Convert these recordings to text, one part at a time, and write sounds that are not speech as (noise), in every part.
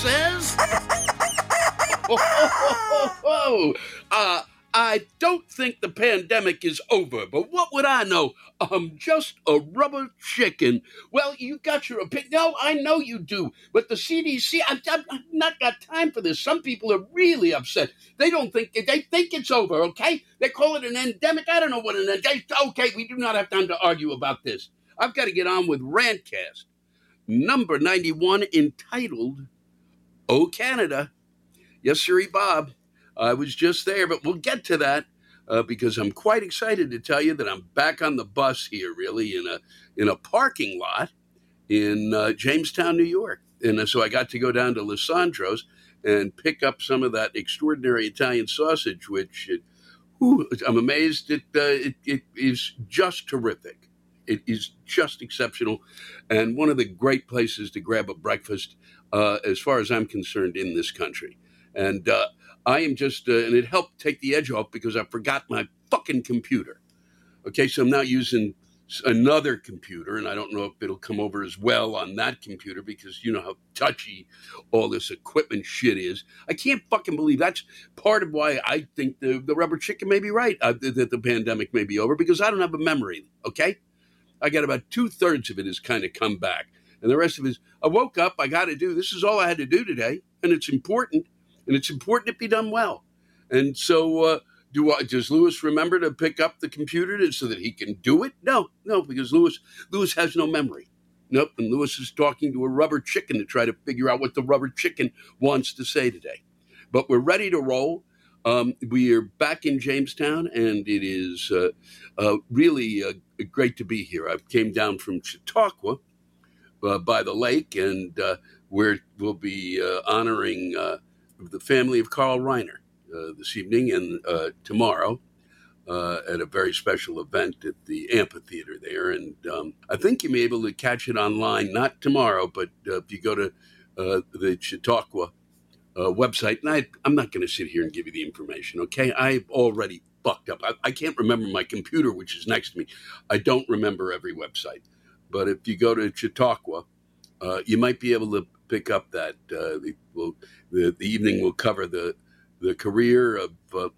Says, oh, (laughs) oh, oh, uh, I don't think the pandemic is over, but what would I know? I'm just a rubber chicken. Well, you got your opinion. No, I know you do, but the CDC, I've, I've not got time for this. Some people are really upset. They don't think they think it's over. Okay, they call it an endemic. I don't know what an endemic. Okay, we do not have time to argue about this. I've got to get on with Rantcast number 91 entitled Oh Canada. Yes, sirree, Bob. I was just there, but we'll get to that uh, because I'm quite excited to tell you that I'm back on the bus here, really, in a in a parking lot in uh, Jamestown, New York. And uh, so I got to go down to Lisciandro's and pick up some of that extraordinary Italian sausage, which it, whew, I'm amazed it, uh, it, it is just terrific. It is just exceptional, and one of the great places to grab a breakfast, uh, as far as I'm concerned, in this country. And uh, I am just, uh, and it helped take the edge off because I forgot my fucking computer. Okay, so I'm now using another computer, and I don't know if it'll come over as well on that computer because you know how touchy all this equipment shit is. I can't fucking believe that's part of why I think the, the rubber chicken may be right, uh, that the pandemic may be over because I don't have a memory, okay? I got about two thirds of it has kind of come back. And the rest of it is, I woke up, I got to do, this is all I had to do today. And it's important. And it's important to be done well. And so, uh, do I, does Lewis remember to pick up the computer so that he can do it? No, no, because Lewis Lewis has no memory. Nope, and Lewis is talking to a rubber chicken to try to figure out what the rubber chicken wants to say today. But we're ready to roll. Um, we are back in Jamestown, and it is uh, uh, really uh, great to be here. I came down from Chautauqua uh, by the lake, and uh, we'll be uh, honoring uh, the family of Carl Reiner uh, this evening and tomorrow. At a very special event at the amphitheater there, and um, I think you may be able to catch it online. Not tomorrow, but if you go to the Chautauqua website, and I, I'm not going to sit here and give you the information. Okay, I've already fucked up. I, I can't remember my computer, which is next to me. I don't remember every website, but if you go to Chautauqua, uh, you might be able to pick up that. Uh, the, the, the evening will cover the the career of uh,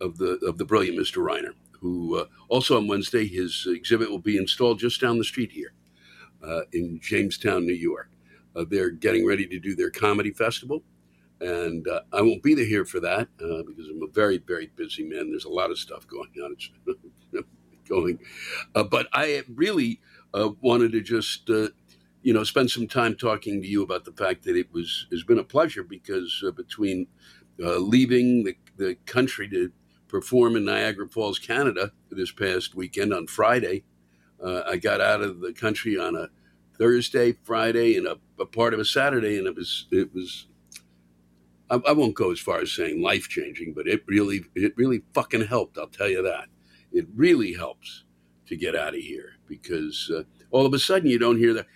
of the of the brilliant Mr. Reiner, who uh, also on Wednesday his exhibit will be installed just down the street here in Jamestown, New York. They're getting ready to do their comedy festival, and uh, I won't be there here for that uh, because I'm a very very busy man. There's a lot of stuff going on. It's (laughs) going, uh, but I really uh, wanted to just uh, you know, spend some time talking to you about the fact that it was has been a pleasure because uh, between uh, leaving the, the country to perform in Niagara Falls, Canada, this past weekend on Friday, uh, I got out of the country on a Thursday, Friday, and a, a part of a Saturday, and it was it was. I, I won't go as far as saying life changing, but it really it really fucking helped. I'll tell you that. It really helps to get out of here because uh, all of a sudden you don't hear the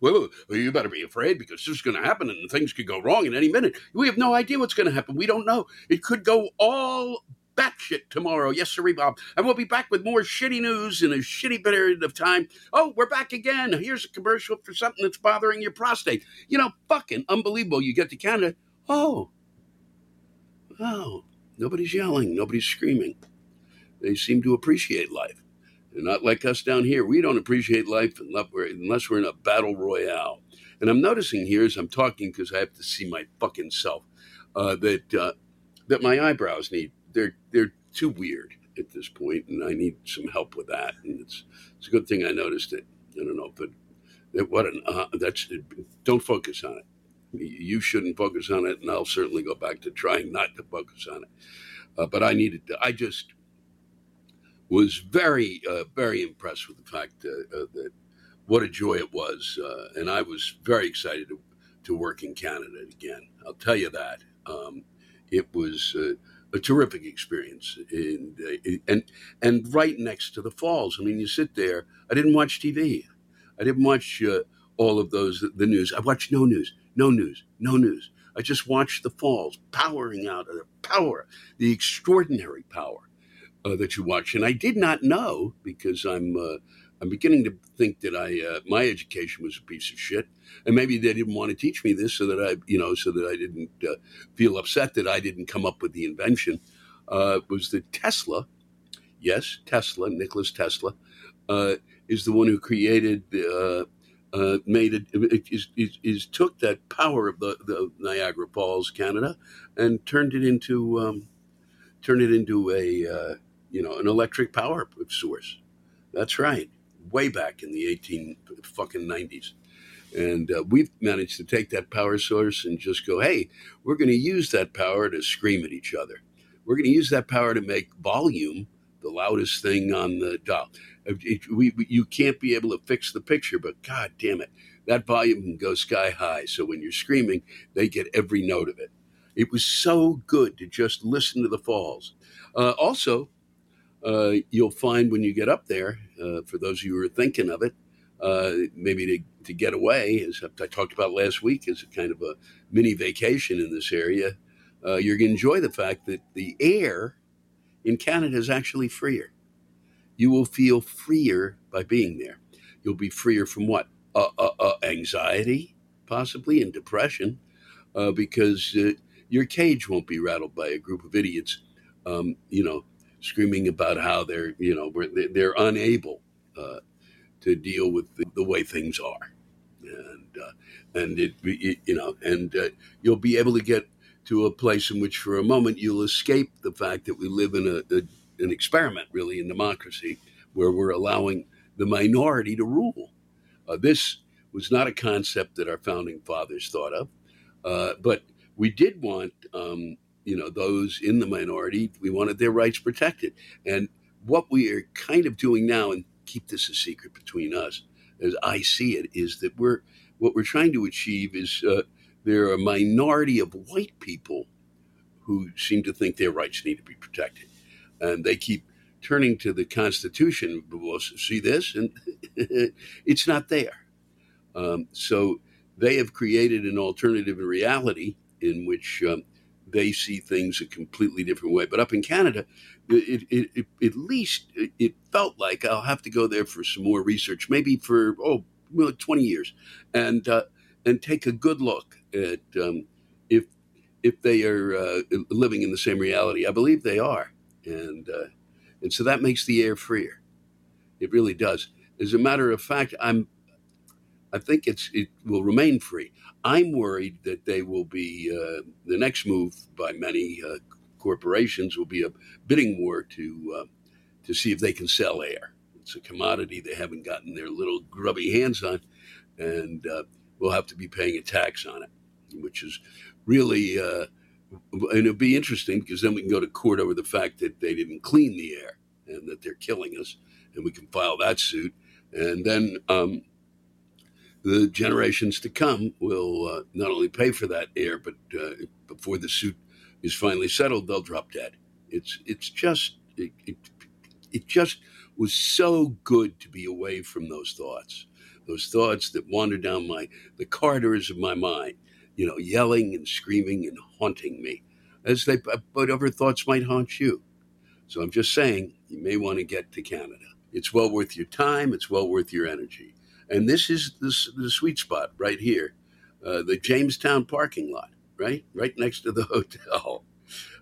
well, you better be afraid because this is going to happen and things could go wrong in any minute. We have no idea what's going to happen. We don't know. It could go all batshit tomorrow. Yes, sir, Bob. And we'll be back with more shitty news in a shitty period of time. Oh, we're back again. Here's a commercial for something that's bothering your prostate. You know, fucking unbelievable. You get to Canada. Oh, oh, nobody's yelling. Nobody's screaming. They seem to appreciate life. Not like us down here. We don't appreciate life unless we're in a battle royale. And I'm noticing here as I'm talking, because I have to see my fucking self, uh, that uh, that my eyebrows need they're they're too weird at this point, and I need some help with that. And it's it's a good thing I noticed it. I don't know, but that what an uh, that's don't focus on it. You shouldn't focus on it, and I'll certainly go back to trying not to focus on it. Uh, but I needed to. I just was very, uh, very impressed with the fact uh, uh, that what a joy it was, uh, and I was very excited to, to work in Canada again. I'll tell you that. Um, it was uh, a terrific experience, and, uh, and and right next to the falls. I mean, you sit there. I didn't watch TV. I didn't watch all of those the news. I watched no news, no news, no news. I just watched the falls powering out of the power, the extraordinary power uh, that you watch. And I did not know because I'm uh, I'm beginning to think that I uh, my education was a piece of shit, and maybe they didn't want to teach me this so that I you know so that I didn't uh, feel upset that I didn't come up with the invention. Uh, was that Tesla? Yes, Tesla, Nicholas Tesla, uh, is the one who created. Uh, made it, it, is, is, is, took that power of the, the Niagara Falls, Canada, and turned it into um, turned it into a uh, you know, an electric power source. That's right. Way back in the 18 fucking 90s. And uh, we've managed to take that power source and just go, hey, we're going to use that power to scream at each other. We're going to use that power to make volume the loudest thing on the dial. It, we, we, you can't be able to fix the picture, but god damn it, that volume can go sky high. So when you're screaming, they get every note of it. It was so good to just listen to the falls. Uh, also, uh, you'll find when you get up there, uh, for those of you who are thinking of it, uh, maybe to, to get away, as I talked about last week, as a kind of a mini vacation in this area, uh, you're going to enjoy the fact that the air in Canada is actually freer. You will feel freer by being there. You'll be freer from what? Uh, uh, anxiety, possibly, and depression, because your cage won't be rattled by a group of idiots, um, you know, screaming about how they're you know they're unable uh, to deal with the, the, way things are, and uh, and it, it, you know and uh, you'll be able to get to a place in which for a moment you'll escape the fact that we live in a, a an experiment really in democracy where we're allowing the minority to rule. Uh, this was not a concept that our founding fathers thought of, uh, but we did want um, you know those in the minority we wanted their rights protected. And what we are kind of doing now and keep this a secret between us as i see it is that we're what we're trying to achieve is uh, there are a minority of white people who seem to think their rights need to be protected. And they keep turning to the constitution well see this? And (laughs) it's not there. Um, so they have created an alternative reality in which um, they see things a completely different way. But up in Canada, it, it, it, at least it felt like I'll have to go there for some more research, maybe for oh, well, twenty years, and uh, and take a good look at um, if if they are uh, living in the same reality. I believe they are, and uh, and so that makes the air freer. It really does. As a matter of fact, I'm I think it's it will remain free. I'm worried that they will be uh, the next move by many uh, corporations will be a bidding war to uh, to see if they can sell air. It's a commodity they haven't gotten their little grubby hands on, and uh, we'll have to be paying a tax on it, which is really, uh, and it'll be interesting because then we can go to court over the fact that they didn't clean the air and that they're killing us, and we can file that suit, and then um, the generations to come will uh, not only pay for that air, but uh, before the suit is finally settled, they'll drop dead. It's it's just it, it, it just was so good to be away from those thoughts, those thoughts that wander down my the corridors of my mind, you know, yelling and screaming and haunting me, as they whatever thoughts might haunt you. So I'm just saying, you may want to get to Canada. It's well worth your time. It's well worth your energy. And this is the, the sweet spot right here, uh, the Jamestown parking lot, right, right next to the (laughs) hotel,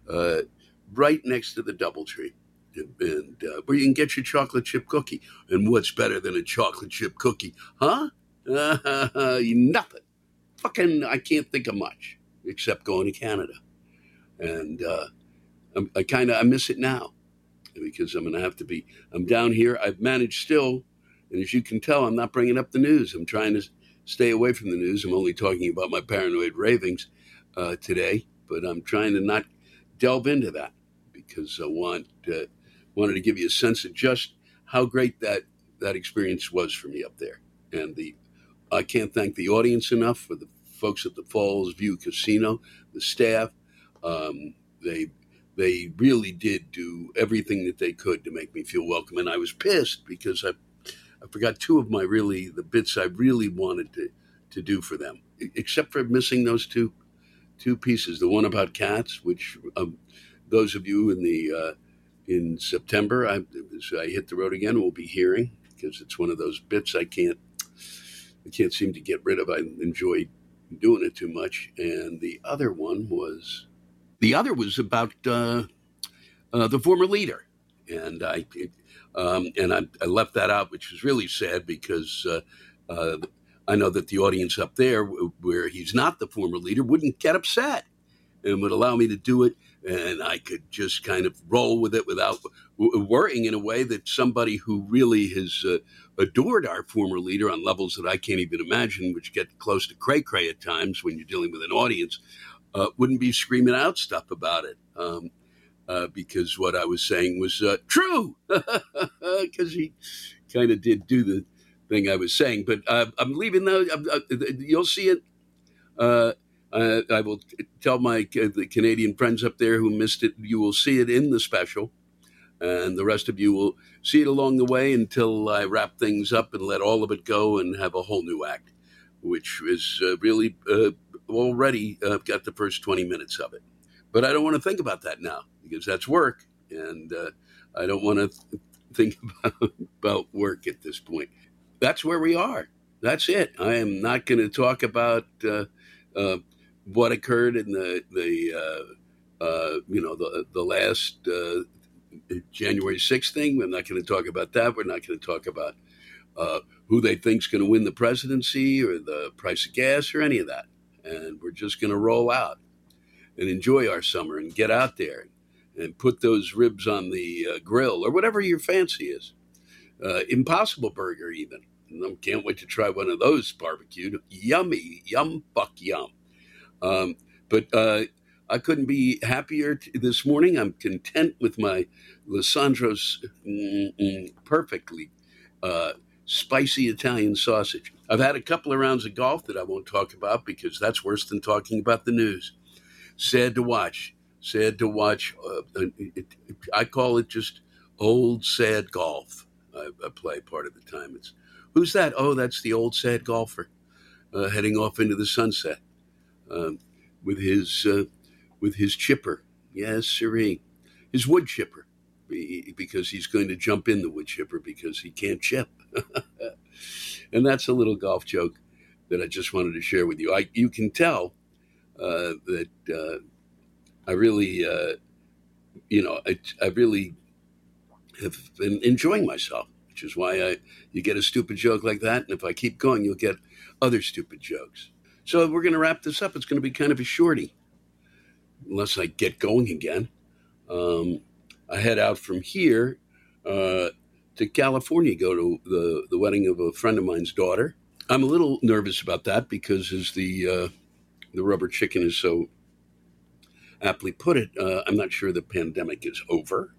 uh, right next to the DoubleTree, and, and uh, where you can get your chocolate chip cookie. And what's better than a chocolate chip cookie, huh? (laughs) nothing. Fucking, I can't think of much except going to Canada, and uh, I kind of I miss it now because I'm going to have to be. I'm down here. I've managed still and as you can tell, I'm not bringing up the news. I'm trying to stay away from the news. I'm only talking about my paranoid ravings uh, today, but I'm trying to not delve into that because I want uh, wanted to give you a sense of just how great that that experience was for me up there. And the I can't thank the audience enough for the folks at the Fallsview Casino, the staff. Um, they they really did do everything that they could to make me feel welcome, and I was pissed because I I forgot two of my really the bits I really wanted to to do for them, except for missing those two two pieces. The one about cats, which um, those of you in the uh, in September, I, I hit the road again, We'll be hearing because it's one of those bits I can't I can't seem to get rid of. I enjoy doing it too much. And the other one was the other was about uh, uh, the former leader, and I it, um, and I, I, left that out, which was really sad because uh, uh, I know that the audience up there, where he's not the former leader, wouldn't get upset and would allow me to do it. And I could just kind of roll with it without worrying in a way that somebody who really has uh, adored our former leader on levels that I can't even imagine, which get close to cray cray at times when you're dealing with an audience, uh, wouldn't be screaming out stuff about it. Um, uh, because what I was saying was uh, true, (laughs) because he kind of did do the thing I was saying. But uh, I'm leaving though. Uh, you'll see it. Uh, I will tell my the Canadian friends up there who missed it. You will see it in the special, and the rest of you will see it along the way until I wrap things up and let all of it go and have a whole new act, which is really already I've got the first 20 minutes of it. But I don't want to think about that now because that's work, and uh, I don't want to th- think (laughs) about, about work at this point. That's where we are. That's it. I am not going to talk about uh, uh, what occurred in the the uh, uh, you know the the last uh, January sixth thing. We're not going to talk about that. We're not going to talk about who they think is going to win the presidency or the price of gas or any of that. And we're just going to roll out and enjoy our summer and get out there and put those ribs on the uh, grill or whatever your fancy is. Uh, Impossible Burger, even. I can't wait to try one of those barbecued. Yummy, yum, fuck, yum. Um, but uh, I couldn't be happier t- this morning. I'm content with my Lisciandro's perfectly uh, spicy Italian sausage. I've had a couple of rounds of golf that I won't talk about because that's worse than talking about the news. Sad to watch sad to watch. Uh, it, it, I call it just old sad golf. I, I, play part of the time. It's who's that? Oh, that's the old sad golfer uh, heading off into the sunset um, with his uh, with his chipper. Yes, sirree, his wood chipper, because he's going to jump in the wood chipper because he can't chip. (laughs) and that's a little golf joke that I just wanted to share with you. I, you can tell uh, that uh, I really, uh, you know, I, I really have been enjoying myself, which is why I you get a stupid joke like that, and if I keep going, you'll get other stupid jokes. So we're going to wrap this up. It's going to be kind of a shorty, unless I get going again. Um, I head out from here uh, to California, go to the, the wedding of a friend of mine's daughter. I'm a little nervous about that because, as the uh, the rubber chicken is so aptly put it, uh, I'm not sure the pandemic is over.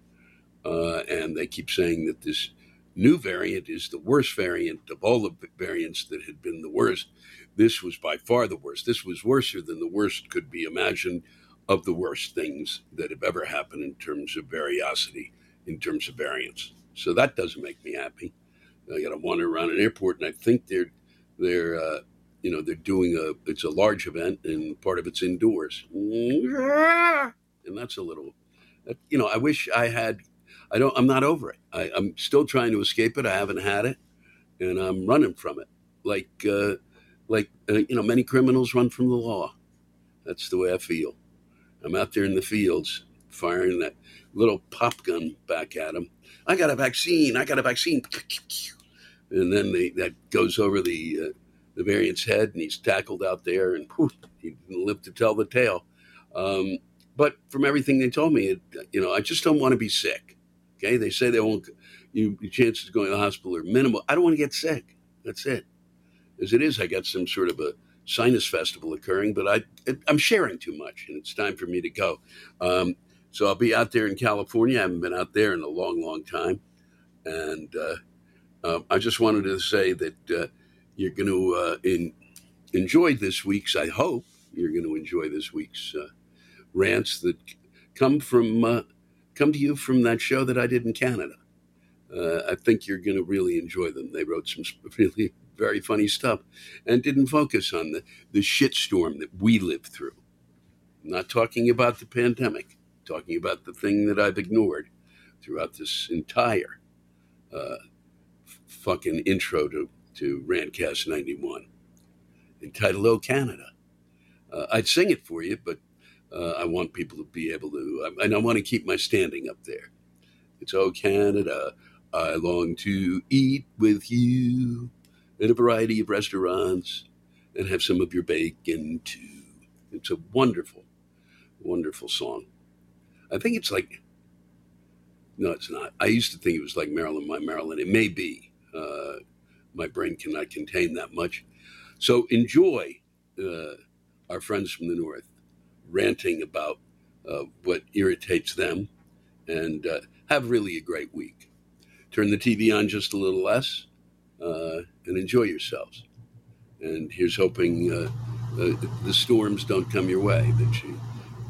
Uh, and they keep saying that this new variant is the worst variant of all the variants that had been the worst. This was by far the worst. This was worser than the worst could be imagined of the worst things that have ever happened in terms of variosity, in terms of variants. So that doesn't make me happy. I got to wander around an airport, and I think they're they're uh, you know they're doing a it's a large event, and part of it's indoors, (laughs) and that's a little. You know, I wish I had. I don't. I'm not over it. I, I'm still trying to escape it. I haven't had it, and I'm running from it. Like uh, like uh, you know, many criminals run from the law. That's the way I feel. I'm out there in the fields firing that little pop gun back at them. I got a vaccine. I got a vaccine. (laughs) And then they, that goes over the uh, the variant's head, and he's tackled out there, and whew, he didn't live to tell the tale. Um, but from everything they told me, it, you know, I just don't want to be sick. Okay, they say they won't. You, your chances of going to the hospital are minimal. I don't want to get sick. That's it. As it is, I got some sort of a sinus festival occurring, but I I'm sharing too much, and it's time for me to go. Um, so I'll be out there in California. I haven't been out there in a long, long time, and uh, uh, I just wanted to say that uh, you're going to uh, in, enjoy this week's. I hope you're going to enjoy this week's uh, rants that come from uh, come to you from that show that I did in Canada. I think you're going to really enjoy them. They wrote some (laughs) really very funny stuff and didn't focus on the, the shitstorm that we lived through. I'm not talking about the pandemic, talking about the thing that I've ignored throughout this entire uh, fucking intro to, to Rantcast 91 entitled Oh Canada. Uh, I'd sing it for you, but uh, I want people to be able to, and I want to keep my standing up there. It's Oh Canada, I long to eat with you in a variety of restaurants and have some of your bacon too. It's a wonderful, wonderful song. I think it's like, no, it's not. I used to think it was like Maryland, my Maryland. It may be. Uh, my brain cannot contain that much. So enjoy uh, our friends from the North ranting about uh, what irritates them and uh, have really a great week. Turn the TV on just a little less uh, and enjoy yourselves. And here's hoping uh, the storms don't come your way, that you,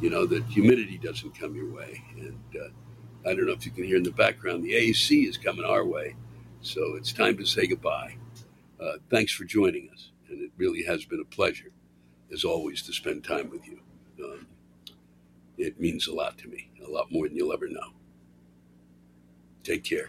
you know, that humidity doesn't come your way. And uh, I don't know if you can hear in the background, the AC is coming our way. So it's time to say goodbye. Uh, thanks for joining us. And it really has been a pleasure, as always, to spend time with you. Um, it means a lot to me, a lot more than you'll ever know. Take care.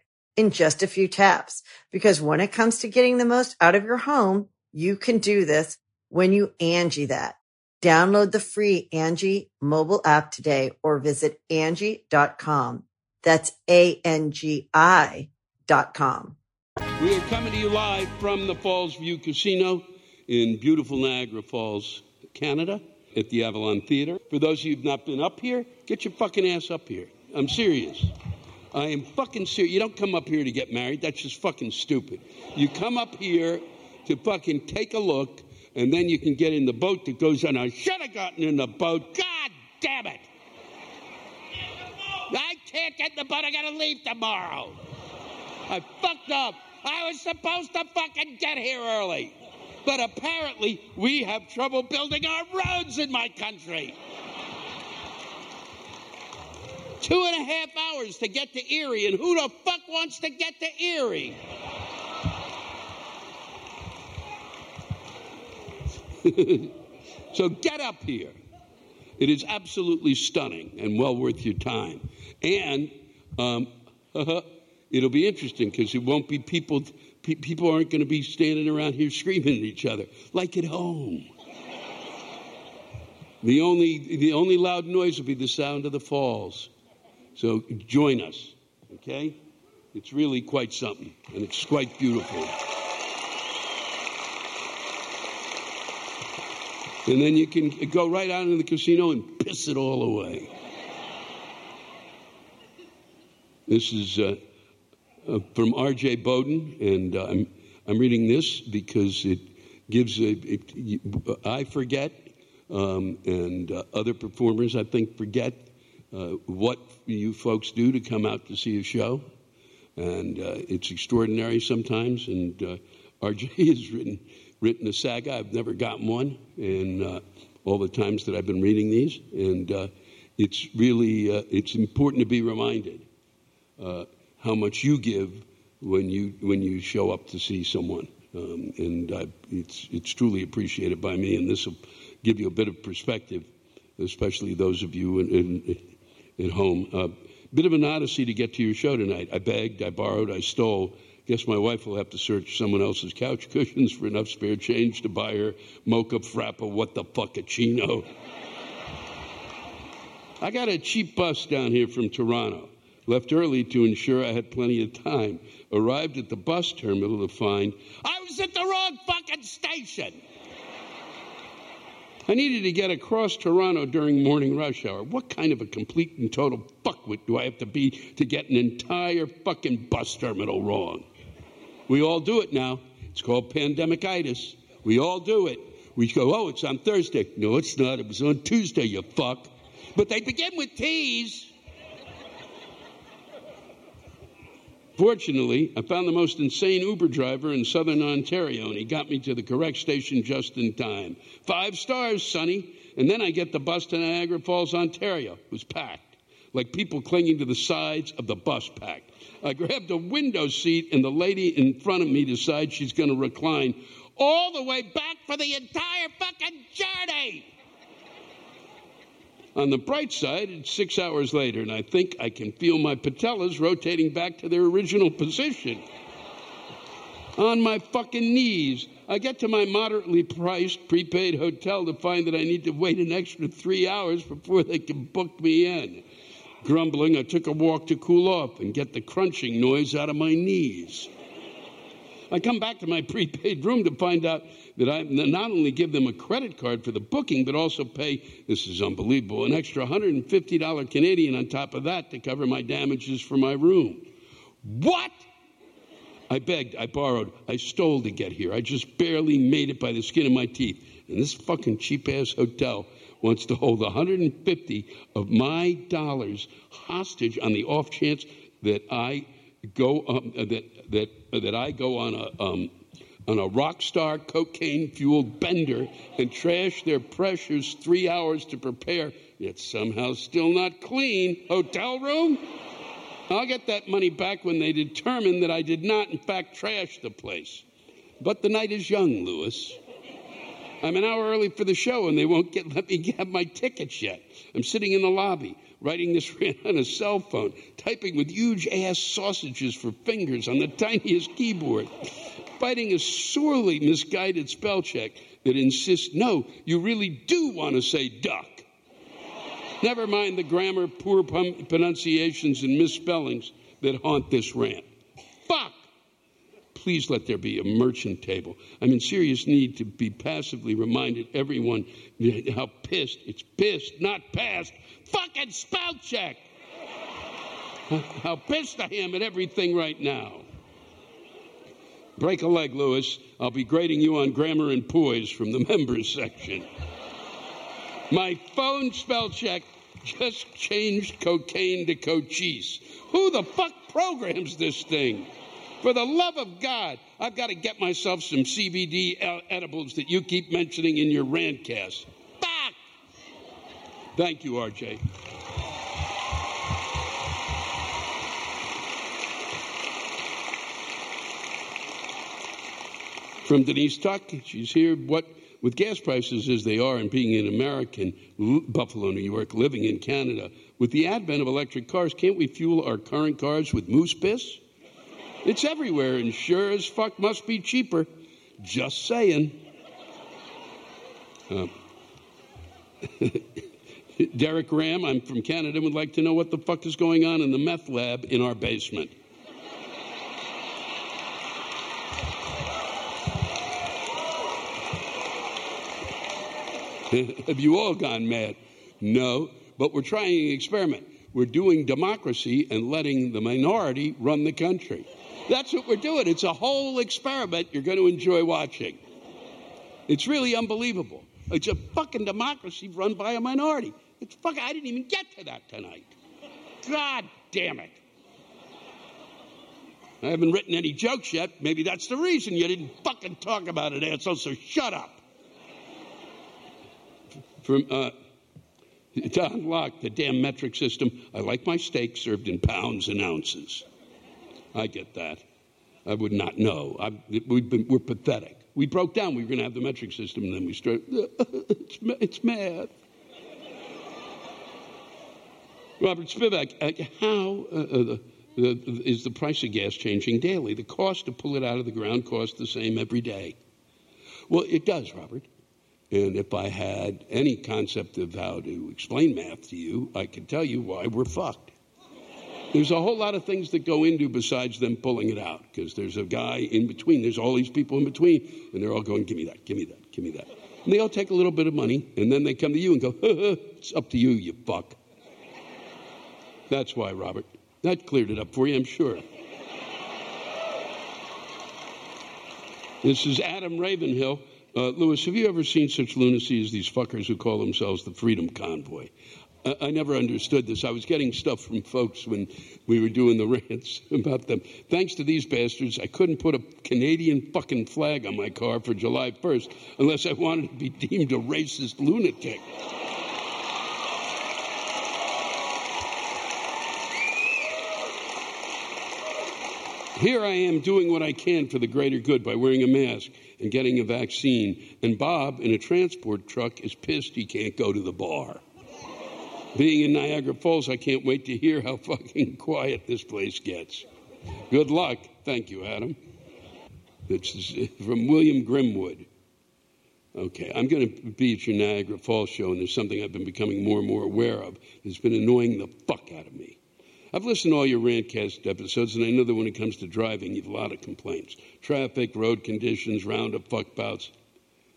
in just a few taps. Because when it comes to getting the most out of your home, you can do this when you Angi that. Download the free Angi mobile app today or visit Angi.com. That's A-N-G-I dot com. We are coming to you live from the Fallsview Casino in beautiful Niagara Falls, Canada at the Avalon Theater. For those of you who've not been up here, get your fucking ass up here. I'm serious. I am fucking serious. You don't come up here to get married. That's just fucking stupid. You come up here to fucking take a look, and then you can get in the boat that goes on. I should have gotten in the boat. God damn it. I can't get in the boat. I gotta leave tomorrow. I fucked up. I was supposed to fucking get here early. But apparently, we have trouble building our roads in my country. Two and a half hours to get to Erie, and who the fuck wants to get to Erie? (laughs) so get up here. It is absolutely stunning and well worth your time. And um, (laughs) it'll be interesting because it won't be people. Pe- people aren't going to be standing around here screaming at each other like at home. The only, the only loud noise will be the sound of the falls. So join us, okay? It's really quite something, and it's quite beautiful. And then you can go right out into the casino and piss it all away. This is uh, uh, from R.J. Bowden, and uh, I'm, I'm reading this because it gives a. It, I forget, um, and uh, other performers, I think, forget uh, what you folks do to come out to see a show. And uh, it's extraordinary sometimes. And RJ (laughs) has written written a saga. I've never gotten one in uh, all the times that I've been reading these, and uh, it's really uh, it's important to be reminded uh, how much you give when you when you show up to see someone, um, and it's it's truly appreciated by me. And this will give you a bit of perspective, especially those of you in, in, at home. A uh, bit of an odyssey to get to your show tonight. I begged, I borrowed, I stole Guess my wife will have to search someone else's couch cushions for enough spare change to buy her mocha frappa what the fuckachino. I got a cheap bus down here from Toronto. Left early to ensure I had plenty of time. Arrived at the bus terminal to find I was at the wrong fucking station. I needed to get across Toronto during morning rush hour. What kind of a complete and total fuckwit do I have to be to get an entire fucking bus terminal wrong? We all do it now. It's called pandemicitis. We all do it. We go, oh, it's on Thursday. No, it's not. It was on Tuesday, you fuck. But they begin with T's. Fortunately, I found the most insane Uber driver in southern Ontario, and he got me to the correct station just in time. Five stars, Sonny. And then I get the bus to Niagara Falls, Ontario. It was packed, like people clinging to the sides of the bus packed. I grabbed a window seat, and the lady in front of me decides she's going to recline all the way back for the entire fucking journey. On the bright side, it's six hours later, and I think I can feel my patellas rotating back to their original position. On my fucking knees, I get to my moderately priced prepaid hotel to find that I need to wait an extra three hours before they can book me in. Grumbling, I took a walk to cool off and get the crunching noise out of my knees. I come back to my prepaid room to find out that I not only give them a credit card for the booking, but also pay, this is unbelievable, an extra $150 Canadian on top of that to cover my damages for my room. What? I begged, I borrowed, I stole to get here. I just barely made it by the skin of my teeth. And this fucking cheap ass hotel wants to hold 150 of my dollars hostage on the off chance that I go um, that that that I go on a um, on a rock star cocaine fueled bender and trash their precious three hours to prepare, yet somehow still not clean hotel room. I'll get that money back when they determine that I did not, in fact, trash the place. But the night is young, Lewis. I'm an hour early for the show and they won't get, let me have my tickets yet. I'm sitting in the lobby writing this rant (laughs) on a cell phone, typing with huge ass sausages for fingers on the tiniest keyboard, fighting a sorely misguided spell check that insists, no, you really do want to say duck. Never mind the grammar, poor pronunciations, and misspellings that haunt this rant. Fuck! Please let there be a merchant table. I'm in serious need to be passively reminded everyone how pissed, it's pissed, not past, fucking spell check. How pissed I am at everything right now. Break a leg, Lewis. I'll be grading you on grammar and poise from the (laughs) members section. My phone spell check just changed cocaine to cochise. Who the fuck programs this thing? For the love of God, I've got to get myself some CBD edibles that you keep mentioning in your rantcast. Back! Thank you, RJ. From Denise Tuck, she's here. What with gas prices as they are and being an American, Buffalo, New York, living in Canada, with the advent of electric cars, can't we fuel our current cars with moose piss? It's everywhere and sure as fuck must be cheaper. Just saying. Uh, (laughs) Derek Ram, I'm from Canada, would like to know what the fuck is going on in the meth lab in our basement. (laughs) Have you all gone mad? No, but we're trying an experiment. We're doing democracy and letting the minority run the country. That's what we're doing. It's a whole experiment you're going to enjoy watching. It's really unbelievable. It's a fucking democracy run by a minority. It's fucking, I didn't even get to that tonight. God damn it. I haven't written any jokes yet. Maybe that's the reason you didn't fucking talk about it, asshole, so shut up from uh, to unlock the damn metric system. I like my steak served in pounds and ounces. I get that. I would not know. I, we are pathetic. We broke down. We were going to have the metric system, and then we started. (laughs) it's, it's math. Robert Spivak, uh, how uh, uh, the, the, is the price of gas changing daily? The cost to pull it out of the ground costs the same every day. Well, it does, Robert. And if I had any concept of how to explain math to you, I could tell you why we're fucked. There's a whole lot of things that go into besides them pulling it out because there's a guy in between. There's all these people in between, and they're all going, Give me that, give me that, give me that. And they all take a little bit of money, and then they come to you and go, (laughs) It's up to you, you fuck. That's why, Robert. That cleared it up for you, I'm sure. This is Adam Ravenhill. Uh, Lewis, have you ever seen such lunacy as these fuckers who call themselves the Freedom Convoy? I, I never understood this. I was getting stuff from folks when we were doing the (laughs) rants about them. Thanks to these bastards, I couldn't put a Canadian fucking flag on my car for July 1st unless I wanted to be deemed a racist lunatic. Here I am doing what I can for the greater good by wearing a mask and getting a vaccine. And Bob, in a transport truck, is pissed he can't go to the bar. Being in Niagara Falls, I can't wait to hear how (laughs) fucking quiet this place gets. Good luck. Thank you, Adam. It's (laughs) from William Grimwood. Okay, I'm going to be at your Niagara Falls show, and there's something I've been becoming more and more aware of. It's been annoying the fuck out of me. I've listened to all your Rantcast episodes, and I know that when it comes to driving, you have a lot of complaints traffic, road conditions, roundup fuck bouts.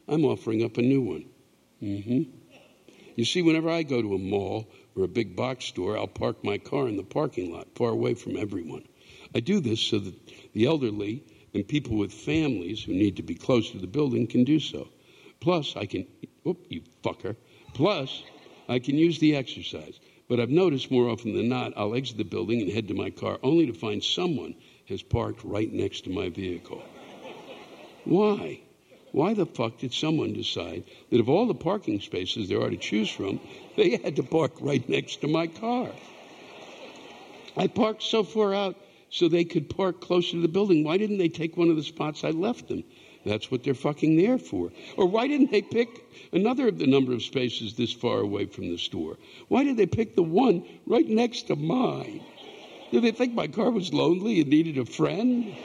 I'm offering up a new one. Mm-hmm. You see, whenever I go to a mall or a big box store, I'll park my car in the parking lot, far away from everyone. I do this so that the elderly and people with families who need to be close to the building can do so. Plus, I can, whoop, you fucker. Plus, I can use the exercise. But I've noticed more often than not, I'll exit the building and head to my car only to find someone has parked right next to my vehicle. Why? Why the fuck did someone decide that of all the parking spaces there are to choose from, they had to park right next to my car? I parked so far out so they could park closer to the building. Why didn't they take one of the spots I left them? That's what they're fucking there for. Or why didn't they pick another of the number of spaces this far away from the store? Why did they pick the one right next to mine? Did they think my car was lonely and needed a friend?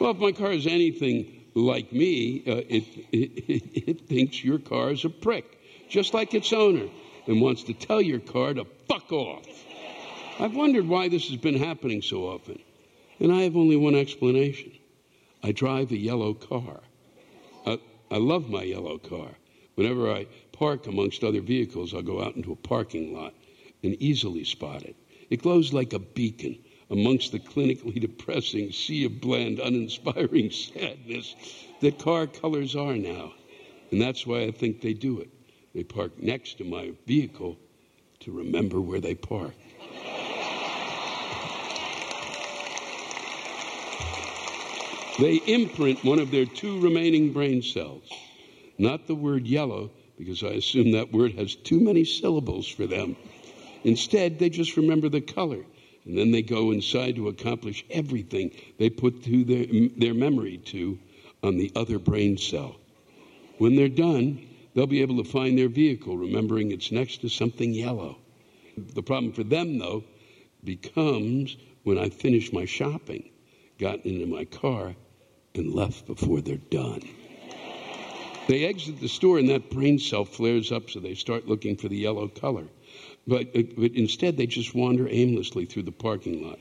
Well, if my car is anything like me, uh, it, it, it thinks your car is a prick, just like its owner, and wants to tell your car to fuck off. I've wondered why this has been happening so often. And I have only one explanation I drive a yellow car. I, I love my yellow car. Whenever I park amongst other vehicles, I'll go out into a parking lot and easily spot it. It glows like a beacon amongst the clinically (laughs) depressing sea of bland, uninspiring (laughs) sadness that car colors are now. And that's why I think they do it. They park next to my vehicle to remember where they parked. They imprint one of their two remaining brain cells, not the word yellow, because I assume that word has too many syllables for them. Instead, they just remember the color, and then they go inside to accomplish everything they put to their, their memory to on the other brain cell. When they're done, they'll be able to find their vehicle, remembering it's next to something yellow. The problem for them, though, becomes when I finish my shopping, got into my car, and left before they're done. They exit the store and that brain cell flares up, so they start looking for the yellow color. But, uh, but instead, they just wander aimlessly through the parking lot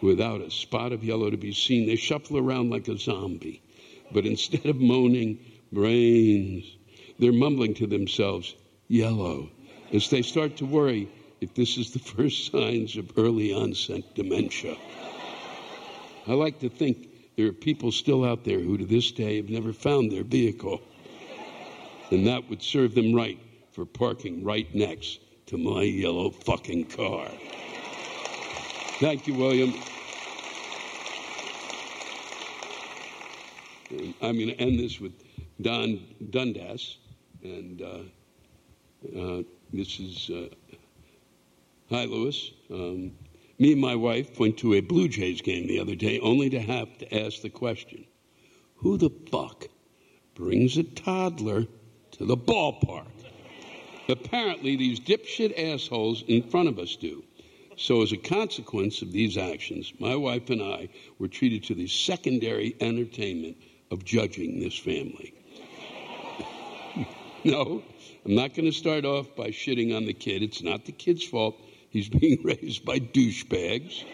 without a spot of yellow to be seen. They shuffle around like a zombie. But instead of moaning, brains, they're mumbling to themselves, yellow, as they start to worry if this is the (laughs) first signs of early onset dementia. I like to think there are people still out there who to this day have never found their vehicle. And that would serve them right for parking right next to my yellow fucking car. Thank you, William. And I'm going to end this with Don Dundas. And uh, uh, this is, uh, hi, Lewis. Um, me and my wife went to a Blue Jays game the other day only to have to ask the question who the fuck brings a toddler to the ballpark? Apparently, these dipshit assholes in front of us do. So, as a consequence of these actions, my wife and I were treated to the secondary entertainment of judging this family. (laughs) no, I'm not going to start off by shitting on the kid. It's not the kid's fault. He's being (laughs) raised by douchebags.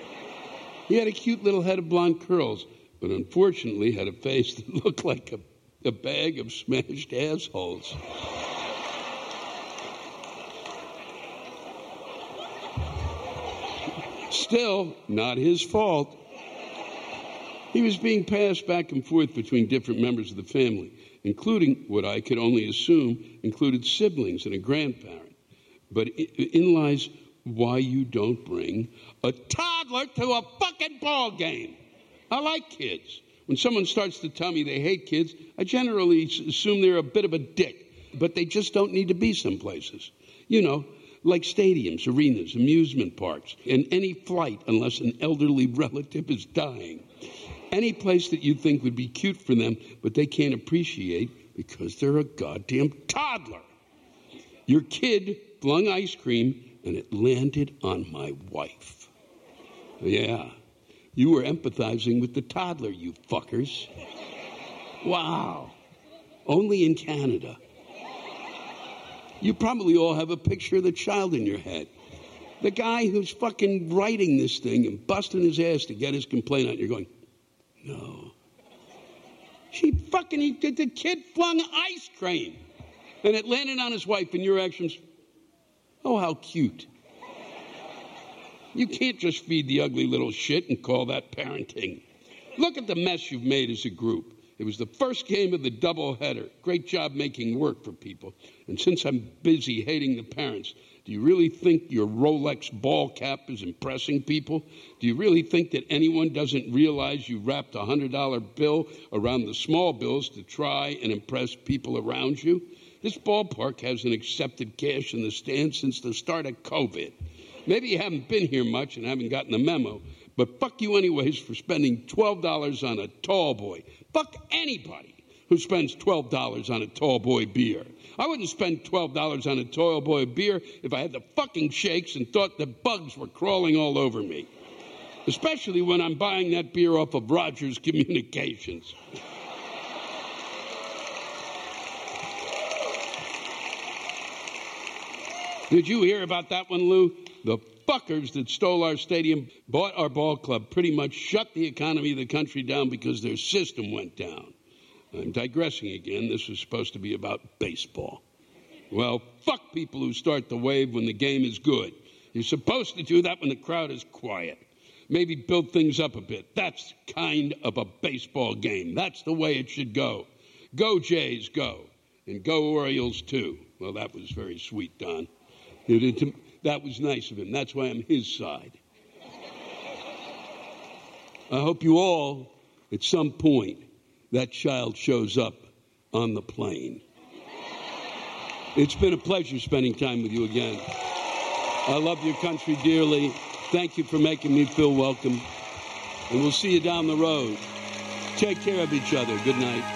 He had a cute little head of blonde curls, but unfortunately had a face (laughs) that looked like a, a bag of smashed assholes. Still, not his fault. He was being passed back and forth between different members of the family, including what I could only assume included siblings and a grandparent. But in lies why you don't bring a toddler to a fucking ball game. I like kids. When someone starts to tell me they hate kids, I generally assume they're a bit of a dick, but they just don't need to be some places. You know, like stadiums, arenas, amusement parks, and any flight unless an elderly (laughs) relative is dying. Any place that you think would be cute for them, but they can't appreciate because they're a goddamn toddler. Your kid flung ice cream and it landed on my wife. Yeah, you were empathizing with the toddler, you fuckers. Wow. Only in Canada. You probably all have a picture of the child in your head. The guy who's fucking writing this thing and busting his ass to get his complaint out. You're going, no. She fucking, he, the kid flung ice cream and it landed on his wife, and your actions, Oh, how cute. You can't just feed the ugly little shit and call that parenting. Look at the mess you've made as a group. It was the first game of the doubleheader. Great job making work for people. And since I'm busy hating the parents, do you really think your Rolex ball cap is impressing people? Do you really think that anyone doesn't realize you wrapped a $100 bill around the small bills to try and impress people around you? This ballpark hasn't accepted cash in the stands since the start of COVID. Maybe you haven't been here much and haven't gotten the memo, but fuck you anyways for spending $12 on a tall boy. Fuck anybody who spends $12 on a tall boy beer. I wouldn't spend $12 on a tall boy beer if I had the fucking shakes and thought the bugs were crawling all over me. Especially when I'm buying that beer off of Rogers Communications. Did you hear about that one, Lou? The fuckers that stole our stadium, bought our ball club, pretty much shut the economy of the country down because their system went down. I'm digressing again. This was supposed to be about baseball. Well, fuck people who start the wave when the game is good. You're supposed to do that when the crowd is quiet. Maybe build things up a bit. That's kind of a baseball game. That's the way it should go. Go, Jays, go. And go, Orioles, too. Well, that was very sweet, Don. That was nice of him. That's why I'm his side. I hope you all, at some point, that child shows up on the plane. It's been a pleasure spending time with you again. I love your country dearly. Thank you for making me feel welcome. And we'll see you down the road. Take care of each other. Good night.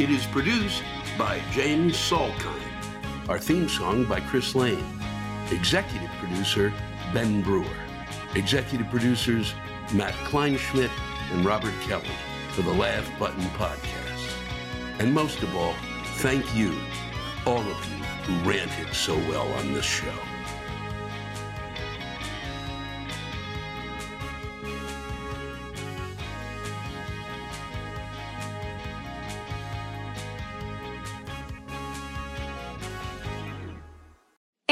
It is produced by James Salkind. Our theme song by Chris Lane. Executive producer Ben Brewer. Executive producers Matt Kleinschmidt and Robert Kelly for the Laugh Button Podcast. And most of all, thank you, all of you who ranted so well on this show.